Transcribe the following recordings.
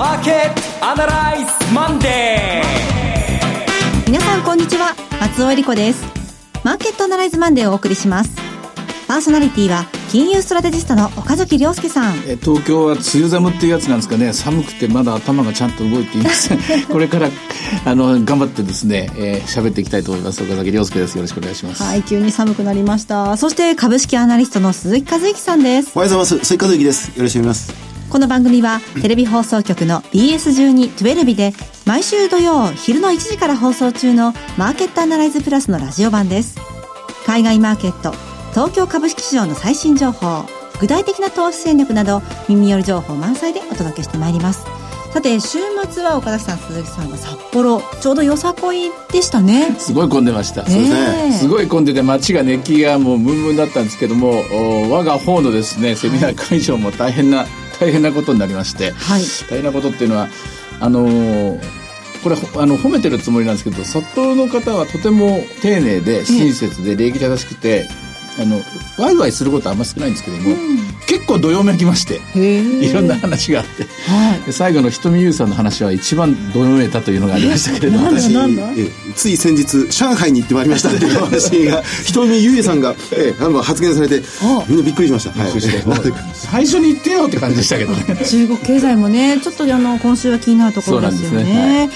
マーケットアナライズマンデー皆さんこんにちは。松尾英里子です。マーケットアナライズマンデーをお送りします。パーソナリティは金融ストラテジストの岡崎良介さん。え東京は梅雨寒っていうやつなんですかね。寒くてまだ頭がちゃんと動いていません。これからあの頑張ってですね喋、えー、っていきたいと思います。岡崎良介です。よろしくお願いします。はい急に寒くなりました。そして株式アナリストの鈴木一之さんです。おはようございます。鈴木和之です。よろしくお願いしますこの番組はテレビ放送局の BS12-12 で毎週土曜昼の1時から放送中のマーケットアナライズプラスのラジオ版です海外マーケット東京株式市場の最新情報具体的な投資戦略など耳寄り情報満載でお届けしてまいります。さて週末は岡田さん鈴木さんが札幌ちょうどよさこいでしたね。すごい混んでました、え。ー、すごい混んでて街が熱気がもうムンムンだったんですけども我が方のですねセミナー会場も大変な、はい、大変なことになりまして、はい、大変なことっていうのはあのーこれあの褒めてるつもりなんですけど札幌の方はとても丁寧で親切で礼儀正しくて、あのワイワイすることはあんま少ないんですけども、うん、結構どよめきましていろんな話があって、はい、最後の瞳優さんの話は一番どよめいたというのがありましたけれども私つい先日上海に行ってまいりましたっていう話が瞳優さんが、えあの発言されてみんなびっくりしました、はい、最初に言ってよって感じでしたけどね。中国経済もねちょっとあの今週は気になるところですよね、ね。はい、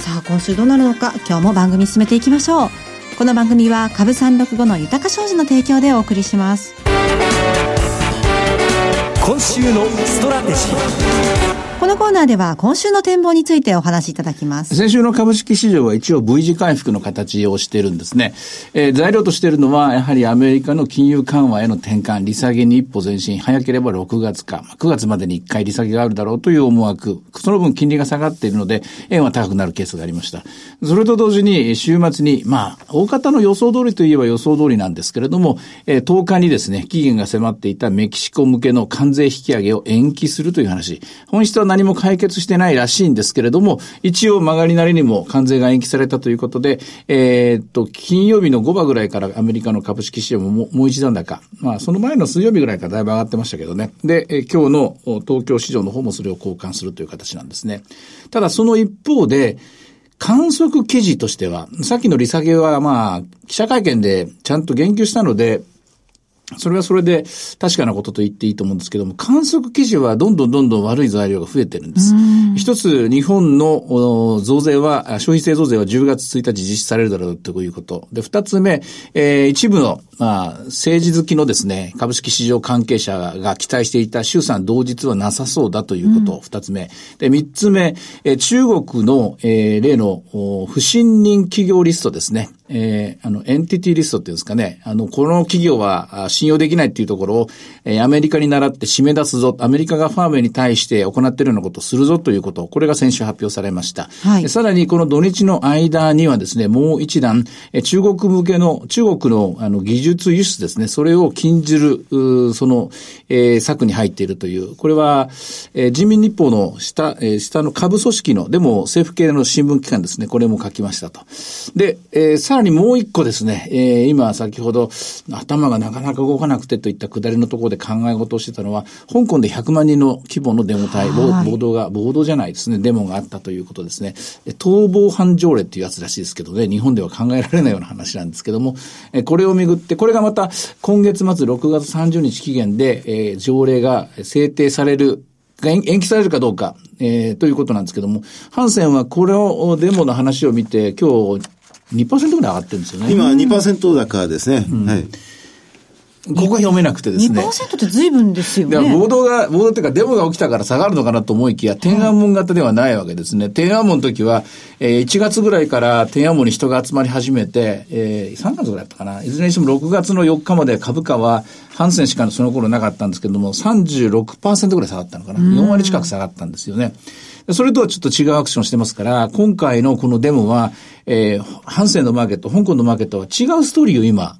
さあ今週どうなるのか今日も番組進めていきましょうこの番組は株三六五の豊か商事の提供でお送りします。今週のストラテジー。このコーナーでは今週の展望についてお話しいただきます。先週の株式市場は一応 V 字回復の形をしているんですね。えー、材料としているのは、やはりアメリカの金融緩和への転換、利下げに一歩前進、早ければ6月か、9月までに1回利下げがあるだろうという思惑、その分金利が下がっているので、円は高くなるケースがありました。それと同時に、週末に、まあ、大方の予想通りといえば予想通りなんですけれども、えー、10日にですね、期限が迫っていたメキシコ向けの関税引き上げを延期するという話。本質は何何も解決してないらしいんですけれども、一応曲がりなりにも関税が延期されたということで、えー、っと、金曜日の5番ぐらいからアメリカの株式市場もももう一段高。まあ、その前の水曜日ぐらいからだいぶ上がってましたけどね。で、え今日の東京市場の方もそれを交換するという形なんですね。ただその一方で、観測記事としては、さっきの利下げはまあ、記者会見でちゃんと言及したので、それはそれで確かなことと言っていいと思うんですけども、観測記事はどんどんどんどん悪い材料が増えてるんです。一つ、日本の増税は、消費税増税は10月1日実施されるだろうということ。で、二つ目、えー、一部の、まあ、政治好きのですね、株式市場関係者が期待していた衆参同日はなさそうだということ。二、つ目。で、三つ目、えー、中国の、えー、例の不信任企業リストですね。えー、あの、エンティティリストっていうんですかね。あの、この企業は信用できないっていうところを、えー、アメリカに倣って締め出すぞ。アメリカがファーウェイに対して行っているようなことをするぞということ。これが先週発表されました。はい、さらに、この土日の間にはですね、もう一段、えー、中国向けの、中国のあの技術輸出ですね。それを禁じる、その、えー、策に入っているという。これは、えー、人民日報の下、えー、下の株組織の、でも政府系の新聞機関ですね。これも書きましたと。で、えー、さらにもう一個ですね、えー、今先ほど頭がなかなか動かなくてといったくだりのところで考え事をしてたのは、香港で100万人の規模のデモ隊、暴動が、暴動じゃないですね、デモがあったということですね。逃亡犯条例っていうやつらしいですけどね、日本では考えられないような話なんですけども、えこれをめぐって、これがまた今月末6月30日期限で、えー、条例が制定される延期されるかどうか、えー、ということなんですけども、ハンセンはこれを、デモの話を見て、今日2%ぐらい上がってるんですよね。今2%高ですね。うん、はい。ここが読めなくてですね。2%って随分ですよね。暴動が、暴動っていうかデモが起きたから下がるのかなと思いきや、天安門型ではないわけですね。天安門の時は、えー、1月ぐらいから天安門に人が集まり始めて、えー、3月ぐらいだったかな。いずれにしても6月の4日まで株価は、半銭しかその頃なかったんですけども、36%ぐらい下がったのかな。4割近く下がったんですよね。それとはちょっと違うアクションしてますから、今回のこのデモは、えー、ハンセンのマーケット、香港のマーケットは違うストーリーを今、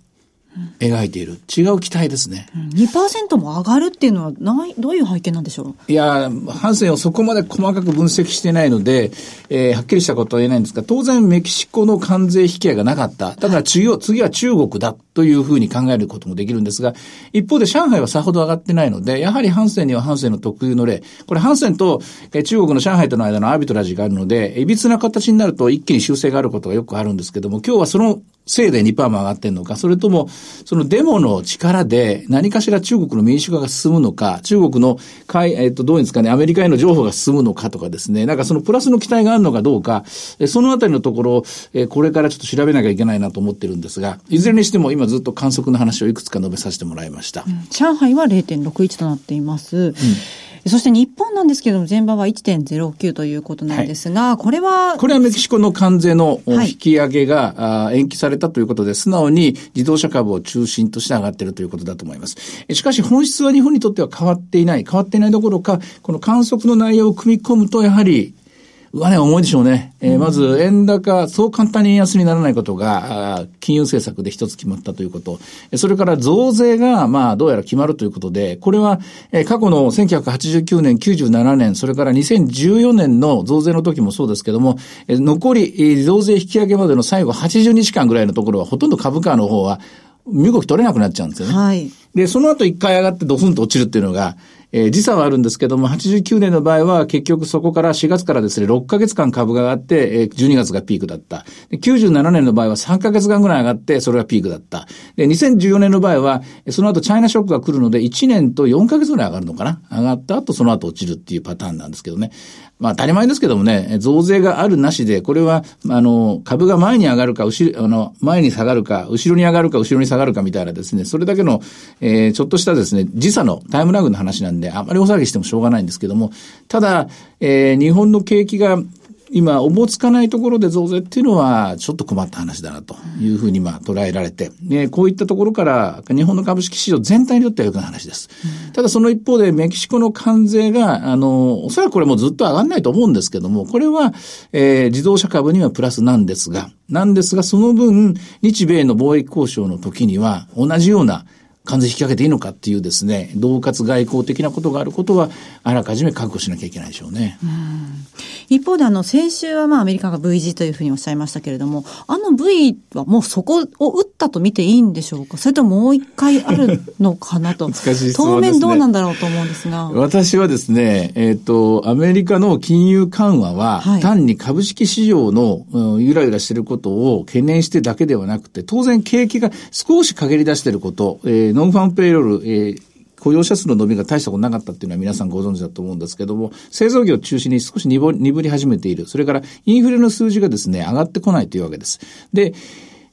描いている。違う期待ですね。2%も上がるっていうのはない、どういう背景なんでしょう？いや、ハンセンをそこまで細かく分析してないので、えーはっきりしたことは言えないんですが、当然メキシコの関税引き上げがなかった。だから次は、次は中国だというふうに考えることもできるんですが、一方で上海はさほど上がってないので、やはりハンセンにはハンセンの特有の例。これハンセンと、中国の上海との間のアービトラジがあるので、いびつな形になると一気に修正があることがよくあるんですけども、今日はそのせいで2%も上がってんのか、それとも、そのデモの力で何かしら中国の民主化が進むのか、中国の、えっ、と、どういうんですかね、アメリカへの情報が進むのかとかですね、なんかそのプラスの期待があるのかどうか、そのあたりのところを、これからちょっと調べなきゃいけないなと思ってるんですが、いずれにしても今ずっと観測の話をいくつか述べさせてもらいました。上海は0.61となっています。そして日本なんですけれども、前場は1.09ということなんですが、これは、これはメキシコの関税の引き上げが、あ延期されたということで、素直に自動車株を中心として上がっているということだと思います。えしかし本質は日本にとっては変わっていない。変わっていないどころか、この観測の内容を組み込むと、やはり、は重いでしょうね。えーまず、円高、そう簡単に円安にならないことが、あー金融政策で一つ決まったということ。えそれから増税が、まあ、どうやら決まるということで、これは、えー過去の1989年、97年、それから2014年の増税の時もそうですけども、えー残り、えー増税引き上げまでの最後80日間ぐらいのところは、ほとんど株価の方は、身動き取れなくなっちゃうんですよね。はい。で、その後一回上がってドフンと落ちるっていうのが、えー時差はあるんですけども、89年の場合は結局そこから4月からですね、6ヶ月間株が上がって、えー12月がピークだった。で97年の場合は3ヶ月間ぐらい上がって、それがピークだった。で、2014年の場合は、その後チャイナショックが来るので、1年と4ヶ月ぐらい上がるのかな上がった後、その後落ちるっていうパターンなんですけどね。まあ当たり前ですけどもね、増税があるなしで、これは、あの、株が前に上がるか、後ろ、あの、前に下がるか、後ろに上がるか、後ろに下がるかみたいなですね、それだけの、えーちょっとしたですね、時差のタイムラグの話なんで、あまりお騒ぎしてもしょうがないんですけども、ただ、えー日本の景気が、今、おぼつかないところで増税っていうのは、ちょっと困った話だなというふうに、まあ、捉えられて、で、こういったところから、日本の株式市場全体にとっては良くない話です。ただ、その一方で、メキシコの関税が、あの、おそらくこれもずっと上がんないと思うんですけども、これは、えー自動車株にはプラスなんですが、なんですが、その分、日米の貿易交渉の時には、同じような、関税引き上げていいのかっていうですね、同活外交的なことがあることは、あらかじめ覚悟しなきゃいけないでしょうね。一方であの、先週はまあアメリカが V 字というふうにおっしゃいましたけれども、あの V はもうそこを打ったと見ていいんでしょうか？それとももう一回あるのかなと。難しいね当面どうなんだろうと思うんですが。私はですね、えっ、と、アメリカの金融緩和は、はい単に株式市場の、うんゆらゆらしていることを懸念してだけではなくて、当然景気が少し陰り出していること、えーノンファンペイロール、えー雇用者数の伸びが大したことなかったっていうのは皆さんご存知だと思うんですけども、製造業を中心に少し鈍鈍り始めている。それからインフレの数字がですね、上がってこないというわけです。で、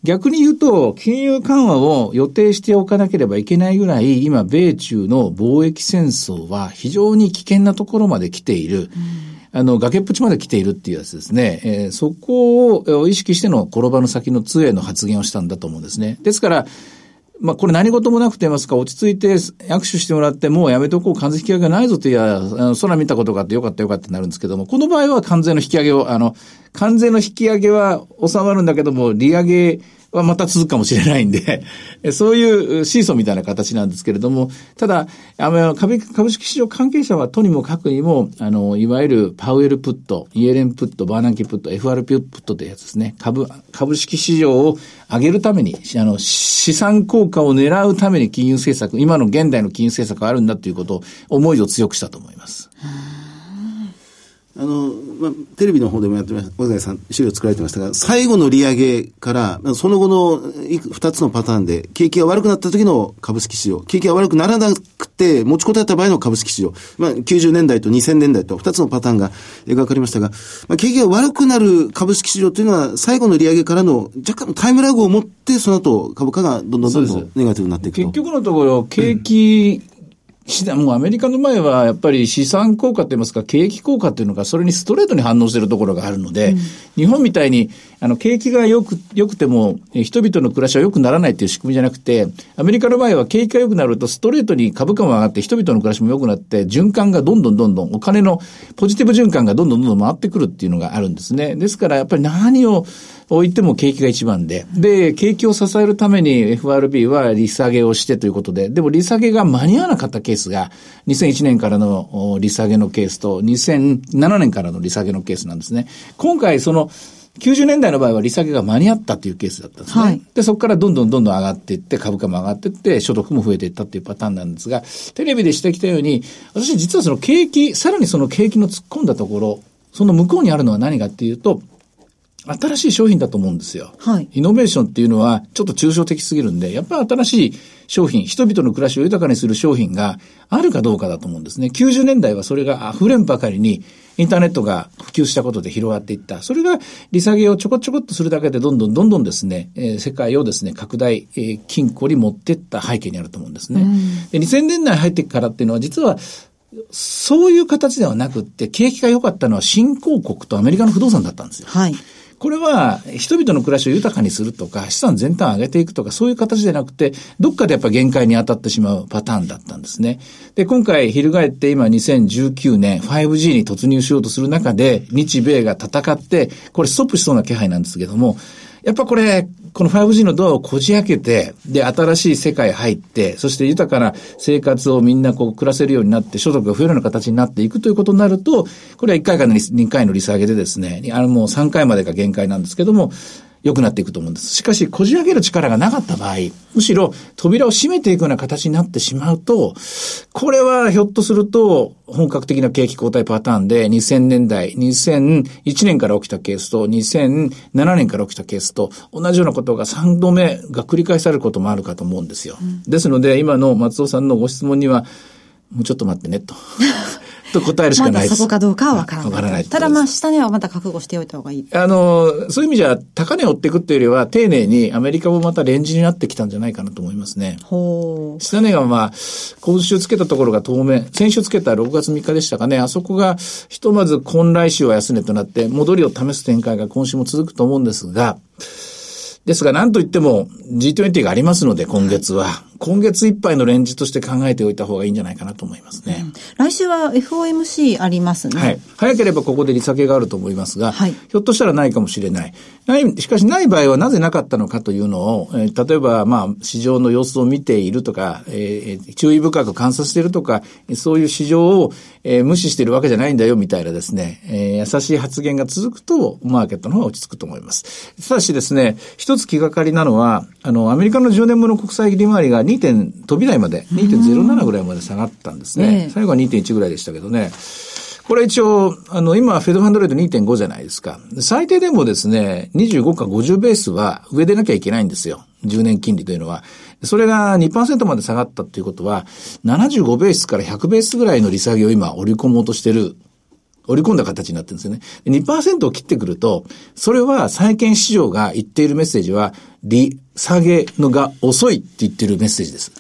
逆に言うと、金融緩和を予定しておかなければいけないぐらい、今、米中の貿易戦争は非常に危険なところまで来ている。あの、崖っぷちまで来ているっていうやつですね。えーそこを意識しての転ばぬ先の杖の発言をしたんだと思うんですね。ですから、まあ、これ何事もなくて言いますか、落ち着いて握手してもらって、もうやめとこう、関税引き上げがないぞといや、あの空見たことがあってよかったよかったってなるんですけども、この場合は関税の引き上げを、あの、関税の引き上げは収まるんだけども、利上げはまた続くかもしれないんで、そういうシーソーみたいな形なんですけれども、ただ、あの株式市場関係者はとにもかくにも、あの、いわゆるパウエルプット、イエレンプット、バーナンキプット、FRP プットってやつですね。株、株式市場を上げるために、あの、資産効果を狙うために金融政策、今の現代の金融政策があるんだということを、思いを強くしたと思います。あの、まあ、テレビの方でもやってました、小塚さん、資料作られてましたが、最後の利上げから、まあその後の二つのパターンで、景気が悪くなった時の株式市場、景気が悪くならなくて、持ちこたえた場合の株式市場、まあ、90年代と2000年代と二つのパターンが描かれましたが、まあ、景気が悪くなる株式市場というのは、最後の利上げからの若干のタイムラグを持って、その後、株価がどんどんどんどんネガティブになっていくと。結局のところ、景気、もうアメリカの前はやっぱり資産効果といいますか、景気効果っていうのがそれにストレートに反応しているところがあるので、日本みたいに、あの、景気が良く、良くても、え人々の暮らしは良くならないっていう仕組みじゃなくて、アメリカの場合は景気が良くなるとストレートに株価も上がって人々の暮らしも良くなって、循環がどんどんどんどん、お金のポジティブ循環がどんどんどんどん回ってくるっていうのがあるんですね。ですからやっぱり何を、言っても景気が一番で。で、景気を支えるために FRB は利下げをしてということで、でも利下げが間に合わなかったケースが、2001年からの利下げのケースと、2007年からの利下げのケースなんですね。今回、その、90年代の場合は利下げが間に合ったというケースだったんですね。はい、で、そこからどんどんどんどん上がっていって、株価も上がっていって、所得も増えていったっていうパターンなんですが、テレビでしてきたように、私実はその景気、さらにその景気の突っ込んだところ、その向こうにあるのは何かっていうと、新しい商品だと思うんですよ。はい。イノベーションっていうのはちょっと抽象的すぎるんで、やっぱり新しい商品、人々の暮らしを豊かにする商品があるかどうかだと思うんですね。90年代はそれが溢れんばかりにインターネットが普及したことで広がっていった。それが利下げをちょこちょこっとするだけでどんどんどんどんですね、えー、世界をですね、拡大、えー、金庫に持っていった背景にあると思うんですね。で2000年代入ってからっていうのは実はそういう形ではなくって、景気が良かったのは新興国とアメリカの不動産だったんですよ。はい。これは人々の暮らしを豊かにするとか、資産全体を上げていくとか、そういう形じゃなくて、どっかでやっぱ限界に当たってしまうパターンだったんですね。で、今回、翻って今2019年 5G に突入しようとする中で、日米が戦って、これストップしそうな気配なんですけども、やっぱこれ、この 5G のドアをこじ開けて、で、新しい世界入って、そして豊かな生活をみんなこう暮らせるようになって、所得が増えるような形になっていくということになると、これは1回から2回の利下げでですね、あのもう3回までが限界なんですけども、良くなっていくと思うんです。しかし、こじ開ける力がなかった場合、むしろ扉を閉めていくような形になってしまうと、これはひょっとすると、本格的な景気後退パターンで2000年代、2001年から起きたケースと2007年から起きたケースと同じようなことが3度目が繰り返されることもあるかと思うんですよ。うん、ですので、今の松尾さんのご質問には、もうちょっと待ってね、と。と答えるしかないです。まだそこかどうかはわからない。わからない。ただまあ、下値はまた覚悟しておいた方がいい。あの、そういう意味じゃ、高値を追っていくっていうよりは、丁寧にアメリカもまたレンジになってきたんじゃないかなと思いますね。ほう。下値がまあ、今週つけたところが当面、先週つけた6月3日でしたかね、あそこが、ひとまず今来週は安値となって、戻りを試す展開が今週も続くと思うんですが、ですが、なんといっても G20 がありますので、今月は。今月いっぱいのレンジとして考えておいた方がいいんじゃないかなと思いますね。うん、来週は FOMC ありますね。はい。早ければここで利下げがあると思いますが、はい、ひょっとしたらないかもしれない。ない、しかしない場合はなぜなかったのかというのを、えー、例えば、まあ、市場の様子を見ているとか、えー、注意深く観察しているとか、そういう市場を、えー、無視しているわけじゃないんだよ、みたいなですね、えー、優しい発言が続くと、マーケットの方が落ち着くと思います。ただしですね、一つ気がかりなのは、あの、アメリカの10年分の国債利回りが 2. 点飛び台まで、2.07ぐらいまで下がったんですね。最後は2.1ぐらいでしたけどね。これ一応、あの、今、フェドファンドレート2.5じゃないですか。最低でもですね、25か50ベースは上でなきゃいけないんですよ。10年金利というのは。それが2%まで下がったということは、75ベースから100ベースぐらいの利下げを今織り込もうとしてる織り込んだ形になってるんですよね。2%を切ってくると、それは債券市場が言っているメッセージは、利下げのが遅いって言ってるメッセージです。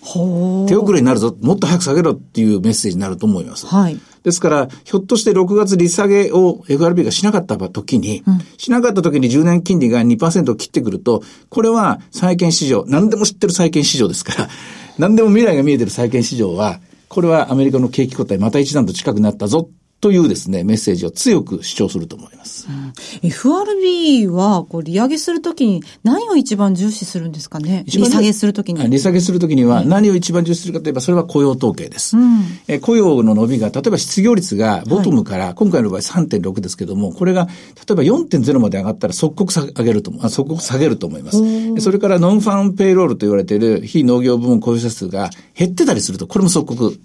手遅れになるぞ、もっと早く下げろっていうメッセージになると思います。はい。ですから、ひょっとして6月利下げを FRB がしなかった時に、うん、しなかった時に10年金利が2%を切ってくると、これは債券市場、何でも知ってる債券市場ですから、何でも未来が見えてる債券市場は、これはアメリカの景気後退また一段と近くなったぞというですね、メッセージを強く主張すると思います。うん、FRB は、こう、利上げするときに何を一番重視するんですかね？利下げするときに。利下げするときには何を一番重視するかといえば、それは雇用統計です。うん、え雇用の伸びが、例えば失業率がボトムから、はい、今回の場合3.6ですけども、これが、例えば4.0まで上がったら即刻下げると、あ即刻下げると思います。それからノンファンペイロールと言われている非農業部門雇用者数が減ってたりすると、これも即刻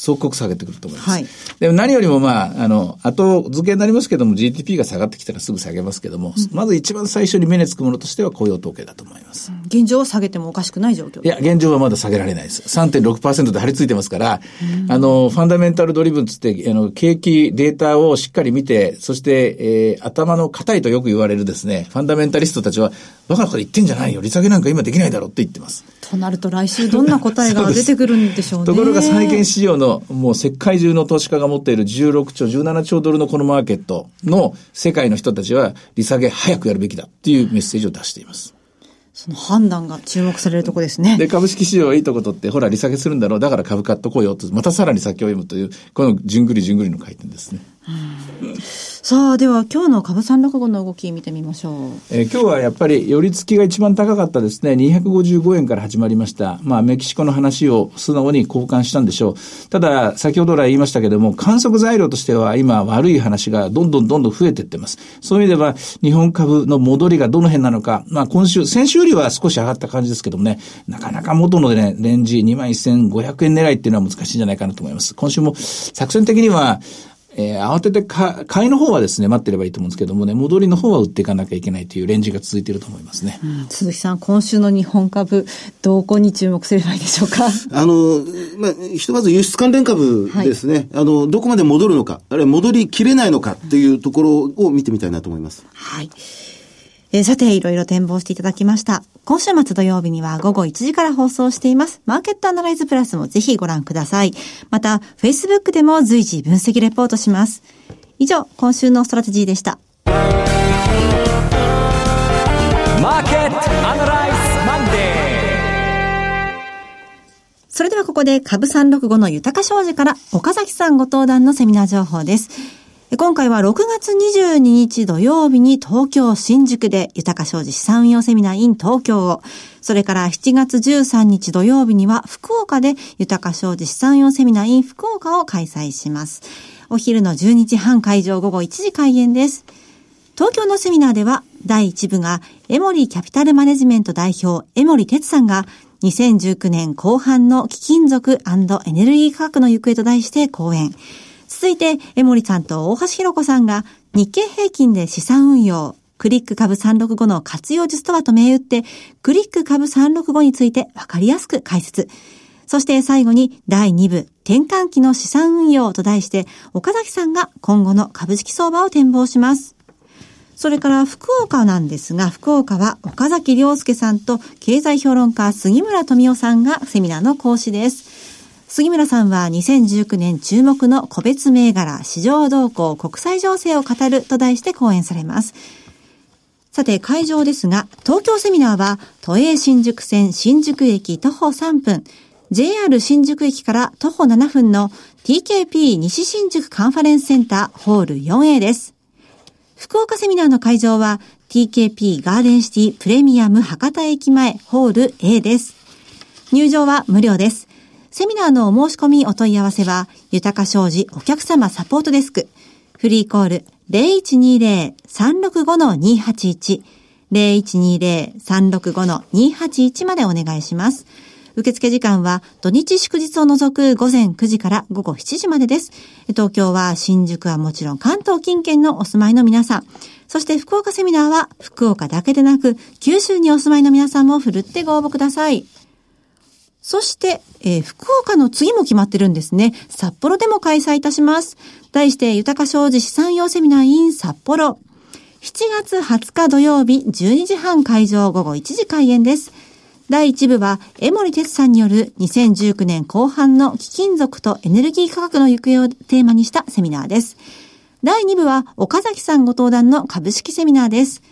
即刻下げてくると思います。はい。でも何よりもまあ、あの、後付けになりますけども、GDP が下がってきたらすぐ下げますけども、うん、まず一番最初に目につくものとしては雇用統計だと思います。現状は下げてもおかしくない状況いや、現状はまだ下げられないです。3.6%で張り付いてますから、あの、ファンダメンタルドリブンつって、あの、景気データをしっかり見て、そして、えー、頭の硬いとよく言われるですね、ファンダメンタリストたちは、バカなこと言ってんじゃないよ。利下げなんか今できないだろうって言ってます。となると来週どんな答えが出てくるんでしょうね。ところが債券市場のもう世界中の投資家が持っている16兆、17兆ドルのこのマーケットの世界の人たちは利下げ早くやるべきだっていうメッセージを出しています。その判断が注目されるとこですね。で、株式市場はいいとこ取って、ほら、利下げするんだろう、だから株買っとこうよと、またさらに先を読むという、このじゅんぐりじゅんぐりの回転ですね。さあ、では今日の株三六五の動き見てみましょう。えー、今日はやっぱり寄り付きが一番高かったですね。255円から始まりました。まあ、メキシコの話を素直に交換したんでしょう。ただ、先ほど来言いましたけども、観測材料としては今悪い話がどんどんどんどん増えていってます。そういう意味では、日本株の戻りがどの辺なのか、まあ今週、先週よりは少し上がった感じですけどもね、なかなか元のね、レンジ2万1500円狙いっていうのは難しいんじゃないかなと思います。今週も作戦的には、えー、慌ててか、買いの方はですね、待ってればいいと思うんですけどもね、戻りの方は売っていかなきゃいけないというレンジが続いていると思いますね。うん、鈴木さん、今週の日本株、どこに注目すればいいでしょうか？あの、まあ、ひとまず輸出関連株ですね、はい、あの、どこまで戻るのか、あるいは戻りきれないのかっていうところを見てみたいなと思います。はい。えー、さて、いろいろ展望していただきました。今週末土曜日には午後1時から放送しています。マーケットアナライズプラスもぜひご覧ください。また、Facebook でも随時分析レポートします。以上、今週のストラテジーでした。マーケットアナライズマンデーそれではここで株365の豊商事から岡崎さんご登壇のセミナー情報です。今回は6月22日土曜日に東京新宿で豊か商事資産運用セミナー in 東京を、それから7月13日土曜日には福岡で豊か商事資産運用セミナー in 福岡を開催します。お昼の12時半会場午後1時開演です。東京のセミナーでは第1部がエモリキャピタルマネジメント代表エモリ哲さんが2019年後半の貴金属エネルギー価格の行方と題して講演。続いて、江森さんと大橋弘子さんが日経平均で資産運用、クリック株365の活用術とはと銘打って、クリック株365についてわかりやすく解説。そして最後に第2部、転換期の資産運用と題して、岡崎さんが今後の株式相場を展望します。それから福岡なんですが、福岡は岡崎良介さんと経済評論家杉村富夫さんがセミナーの講師です。杉村さんは2019年注目の個別銘柄市場動向国際情勢を語ると題して講演されます。さて、会場ですが、東京セミナーは、都営新宿線新宿駅徒歩3分、JR 新宿駅から徒歩7分の TKP 西新宿カンファレンスセンターホール 4A です。福岡セミナーの会場は TKP ガーデンシティプレミアム博多駅前ホール A です。入場は無料です。セミナーのお申し込みお問い合わせは、豊か商事お客様サポートデスク、フリーコール0120-365-281、0120-365-281までお願いします。受付時間は土日祝日を除く午前9時から午後7時までです。東京は新宿はもちろん関東近県のお住まいの皆さん。そして福岡セミナーは福岡だけでなく九州にお住まいの皆さんもふるってご応募ください。そして、えー、福岡の次も決まってるんですね。札幌でも開催いたします。題して、豊か商事資産用セミナー in 札幌。7月20日土曜日12時半会場午後1時開演です。第1部は、江森哲さんによる2019年後半の貴金属とエネルギー価格の行方をテーマにしたセミナーです。第2部は、岡崎さんご登壇の株式セミナーです。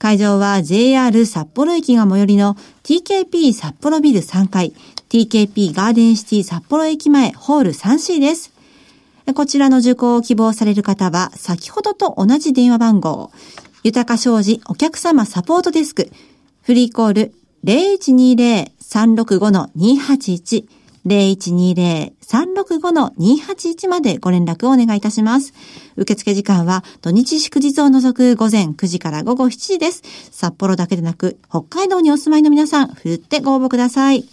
会場は JR 札幌駅が最寄りの TKP 札幌ビル3階、TKP ガーデンシティ札幌駅前ホール 3C です。こちらの受講を希望される方は、先ほどと同じ電話番号、豊か商事お客様サポートデスク、フリーコール0120-365-281 0120-365-281までご連絡をお願いいたします。受付時間は土日祝日を除く午前9時から午後7時です。札幌だけでなく北海道にお住まいの皆さん、ふるってご応募ください。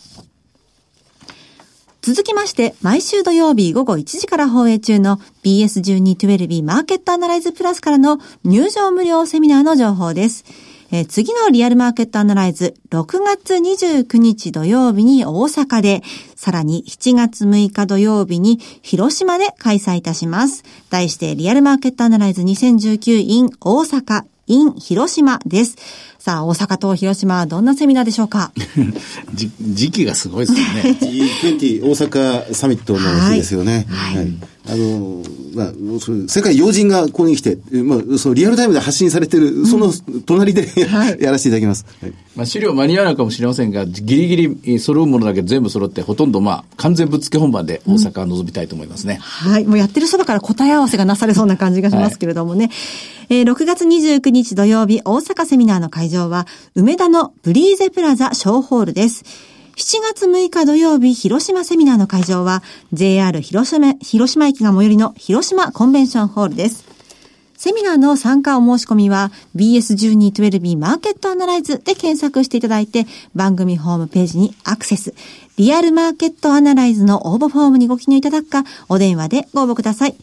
続きまして、毎週土曜日午後1時から放映中の BS1212 マーケットアナライズプラスからの入場無料セミナーの情報です。えー、次のリアルマーケットアナライズ、6月29日土曜日に大阪で、さらに7月6日土曜日に広島で開催いたします。題して、リアルマーケットアナライズ2019 in 大阪。In 広島です。さあ、大阪と広島はどんなセミナーでしょうか？じ時期がすごいですよね。G20 大阪サミットの日ですよね。はい。あの、まあ、世界要人がここに来て、えまあ、そのリアルタイムで発信されてる、その隣で、やらせていただきます。はいまあ、資料間に合わないかもしれませんが、ギリギリえー揃うものだけ全部揃って、ほとんどまあ、完全ぶっつけ本番で大阪は臨みたいと思いますね。はい。もうやってるそばから答え合わせがなされそうな感じがしますけれどもね。えー6月29日土曜日、大阪セミナーの会場は、梅田のブリーゼプラザ小ホールです。7月6日土曜日、広島セミナーの会場は、JR 広島、広島駅が最寄りの広島コンベンションホールです。セミナーの参加お申し込みは BS1212B マーケットアナライズで検索していただいて番組ホームページにアクセス。リアルマーケットアナライズの応募フォームにご記入いただくかお電話でご応募ください。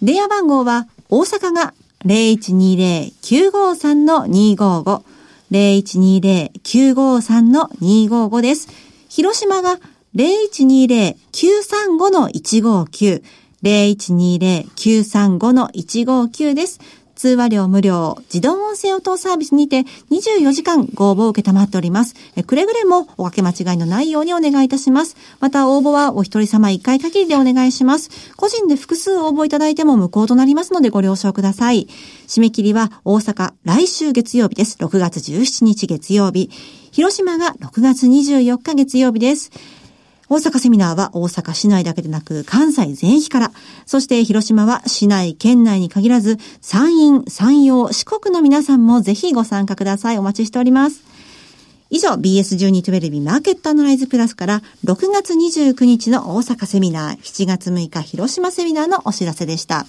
電話番号は大阪が0120-953-255 0120-953-255です。広島が0120-935-159 0120-935-159です。通話料無料、自動音声応答サービスにて24時間ご応募を受けたまっております。えくれぐれもおかけ間違いのないようにお願いいたします。また応募はお一人様一回限りでお願いします。個人で複数応募いただいても無効となりますのでご了承ください。締め切りは大阪来週月曜日です。6月17日月曜日。広島が6月24日月曜日です。大阪セミナーは大阪市内だけでなく関西全域から、そして広島は市内、県内に限らず山陰、山陽、四国の皆さんもぜひご参加ください。お待ちしております。以上、BS1212 マーケットアナライズプラスから6月29日の大阪セミナー、7月6日広島セミナーのお知らせでした。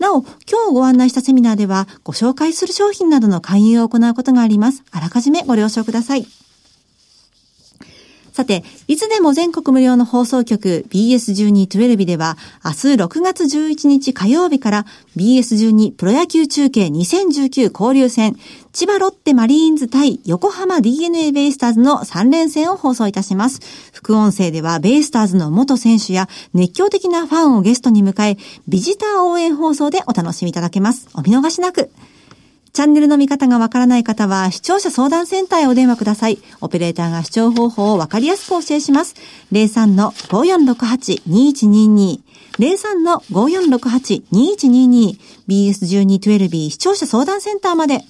なお、今日ご案内したセミナーではご紹介する商品などの勧誘を行うことがあります。あらかじめご了承ください。さて、いつでも全国無料の放送局 BS1212 では、明日6月11日火曜日から BS12 プロ野球中継2019交流戦、千葉ロッテマリーンズ対横浜 DNA ベイスターズの3連戦を放送いたします。副音声ではベイスターズの元選手や熱狂的なファンをゲストに迎え、ビジター応援放送でお楽しみいただけます。お見逃しなく。チャンネルの見方がわからない方は、視聴者相談センターへお電話ください。オペレーターが視聴方法をわかりやすく教えします。03-5468-2122。03-5468-2122。BS1212B 視聴者相談センターまで。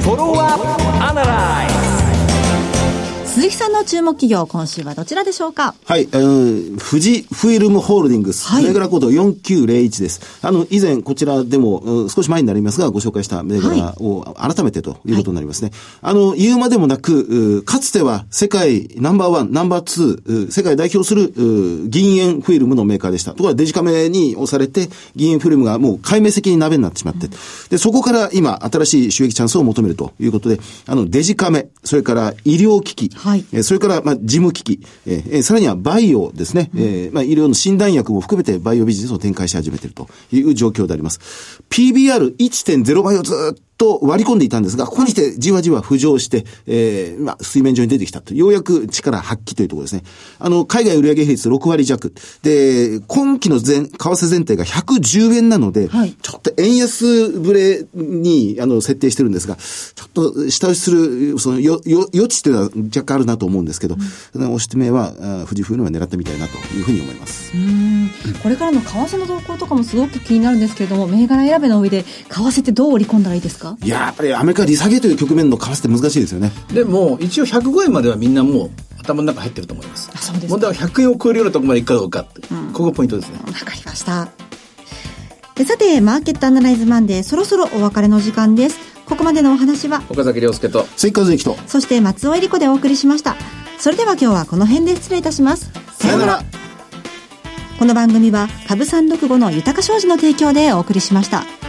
フォローアップアナライ鈴木さんの注目企業、今週はどちらでしょうか？はい、あの、富士フィルムホールディングス、はい。銘柄コード4901です。あの、以前こちらでも、うん少し前になりますが、ご紹介した銘柄を改めてということになりますね。あの、言うまでもなく、うかつては世界ナンバーワン、ナンバーツー、う世界代表するう銀塩フィルムのメーカーでした。ところがデジカメに押されて、銀塩フィルムがもう壊滅的に鍋になってしまって、で、そこから今、新しい収益チャンスを求めるということで、あの、デジカメ、それから医療機器、はいえーそれから、まあ、事務機器、えーえーさらにはバイオですね、えーまあ、医療の診断薬も含めてバイオビジネスを展開し始めているという状況であります。PBR1.0 倍をずっと割り込んでいたんですが、ここに来てじわじわ浮上して、えーまあ、水面上に出てきたと。ようやく力発揮というところですね。あの、海外売上比率6割弱。で、今期の前、為替前提が110円なので、はいちょっと円安ぶれに、あの、設定してるんですが、ちょっと下打ちする、その、よ、よ、余地っていうのは若干あるなと思うんですけど、おしめは、あ富士フイルムは狙ってみたいなというふうに思います。これからの為替の動向とかもすごく気になるんですけれども、銘柄選べの上で、為替ってどう織り込んだらいいですか？いや、やっぱりアメリカ利下げという局面の為替って難しいですよね。でも、一応105円まではみんなもう頭の中入ってると思います。あそうですか問題は100円を超えるようなところまでいくかどうかって、ここがポイントですね。わかりました。でさて、マーケットアナライズマンデー、そろそろお別れの時間です。ここまでのお話は、岡崎亮介と、追加税と。そして松尾恵里子でお送りしました。それでは今日はこの辺で失礼いたします。さよなら。この番組は株三六五の豊か商事の提供でお送りしました。